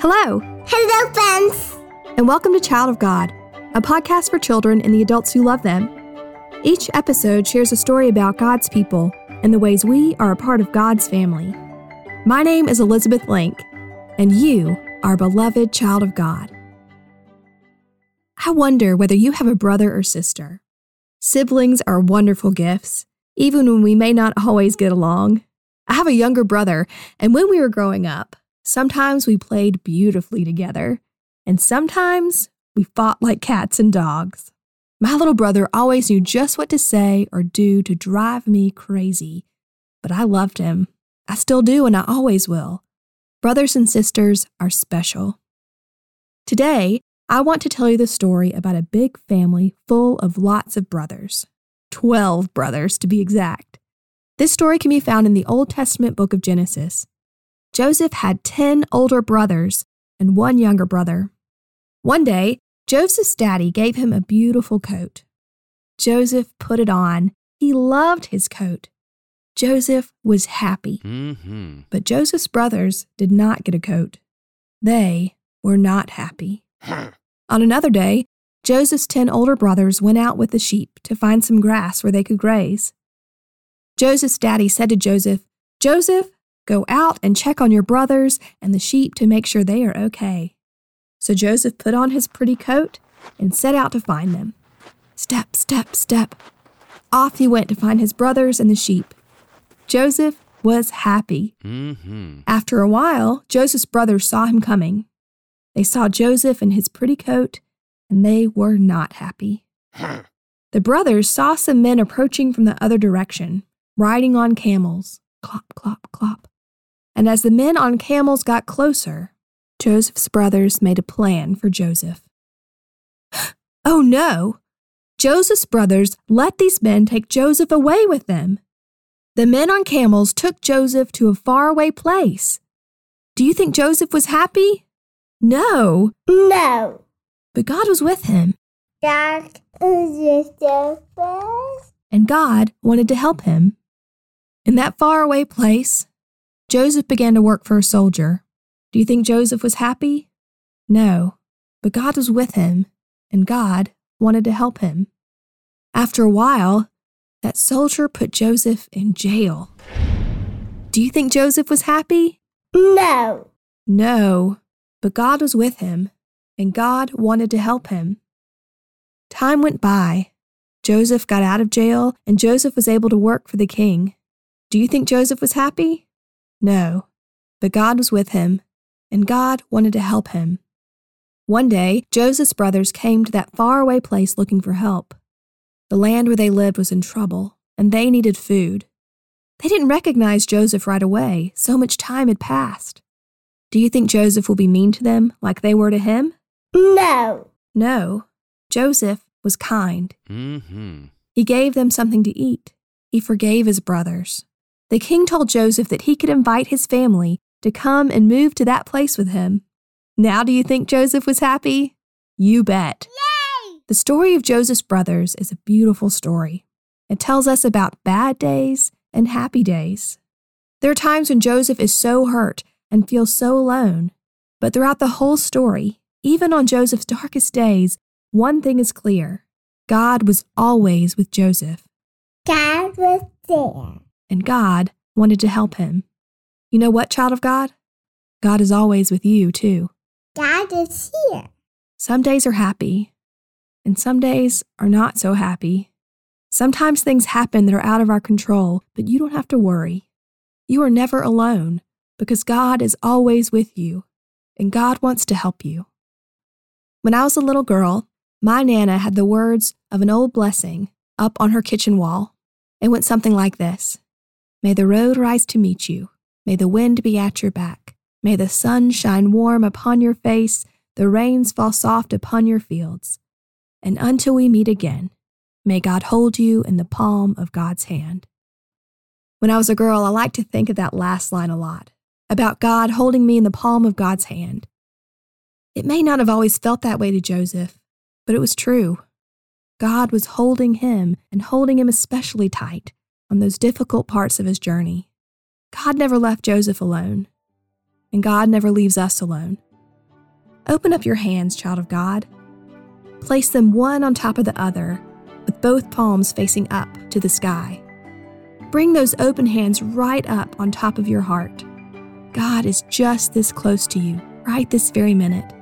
Hello, Hello, friends. and welcome to Child of God, a podcast for children and the adults who love them. Each episode shares a story about God's people and the ways we are a part of God's family. My name is Elizabeth Link, and you are a beloved child of God. I wonder whether you have a brother or sister. Siblings are wonderful gifts, even when we may not always get along. I have a younger brother, and when we were growing up, sometimes we played beautifully together, and sometimes we fought like cats and dogs. My little brother always knew just what to say or do to drive me crazy, but I loved him. I still do, and I always will. Brothers and sisters are special. Today, I want to tell you the story about a big family full of lots of brothers. Twelve brothers, to be exact. This story can be found in the Old Testament book of Genesis. Joseph had 10 older brothers and one younger brother. One day, Joseph's daddy gave him a beautiful coat. Joseph put it on. He loved his coat. Joseph was happy. Mm-hmm. But Joseph's brothers did not get a coat. They were not happy. On another day, Joseph's 10 older brothers went out with the sheep to find some grass where they could graze. Joseph's daddy said to Joseph, Joseph, go out and check on your brothers and the sheep to make sure they are okay. So Joseph put on his pretty coat and set out to find them. Step, step, step. Off he went to find his brothers and the sheep. Joseph was happy. Mm-hmm. After a while, Joseph's brothers saw him coming. They saw Joseph in his pretty coat, and they were not happy. The brothers saw some men approaching from the other direction, riding on camels. Clop, clop, clop. And as the men on camels got closer, Joseph's brothers made a plan for Joseph. oh no! Joseph's brothers let these men take Joseph away with them. The men on camels took Joseph to a faraway place. Do you think Joseph was happy? No, No. but God was with him, is the first. and God wanted to help him. In that faraway place, Joseph began to work for a soldier. Do you think Joseph was happy? No, but God was with him, and God wanted to help him. After a while, that soldier put Joseph in jail. Do you think Joseph was happy? No. No, but God was with him, and God wanted to help him. Time went by. Joseph got out of jail, and Joseph was able to work for the king. Do you think Joseph was happy? No, but God was with him, and God wanted to help him. One day, Joseph's brothers came to that faraway place looking for help. The land where they lived was in trouble, and they needed food. They didn't recognize Joseph right away, so much time had passed. Do you think Joseph will be mean to them like they were to him? No. No. Joseph was kind. Mm-hmm. He gave them something to eat. He forgave his brothers. The king told Joseph that he could invite his family to come and move to that place with him. Now, do you think Joseph was happy? You bet. Yay! The story of Joseph's brothers is a beautiful story. It tells us about bad days and happy days. There are times when Joseph is so hurt and feels so alone. But throughout the whole story, even on Joseph's darkest days, one thing is clear God was always with Joseph, God was there. And God wanted to help him. You know what, child of God? God is always with you, too. God is here. Some days are happy, and some days are not so happy. Sometimes things happen that are out of our control, but you don't have to worry. You are never alone because God is always with you, and God wants to help you. When I was a little girl, my Nana had the words of an old blessing up on her kitchen wall. It went something like this May the road rise to meet you. May the wind be at your back. May the sun shine warm upon your face, the rains fall soft upon your fields. And until we meet again, may God hold you in the palm of God's hand. When I was a girl, I liked to think of that last line a lot about God holding me in the palm of God's hand. It may not have always felt that way to Joseph, but it was true. God was holding him and holding him especially tight on those difficult parts of his journey. God never left Joseph alone, and God never leaves us alone. Open up your hands, child of God. Place them one on top of the other, with both palms facing up to the sky. Bring those open hands right up on top of your heart. God is just this close to you, right this very minute.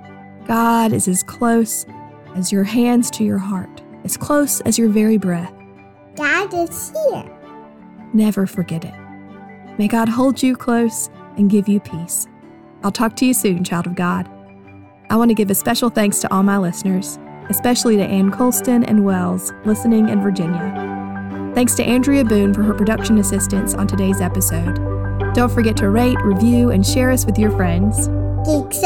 God is as close as your hands to your heart, as close as your very breath. God is here. Never forget it. May God hold you close and give you peace. I'll talk to you soon, child of God. I want to give a special thanks to all my listeners, especially to Ann Colston and Wells, listening in Virginia. Thanks to Andrea Boone for her production assistance on today's episode. Don't forget to rate, review, and share us with your friends. Geeks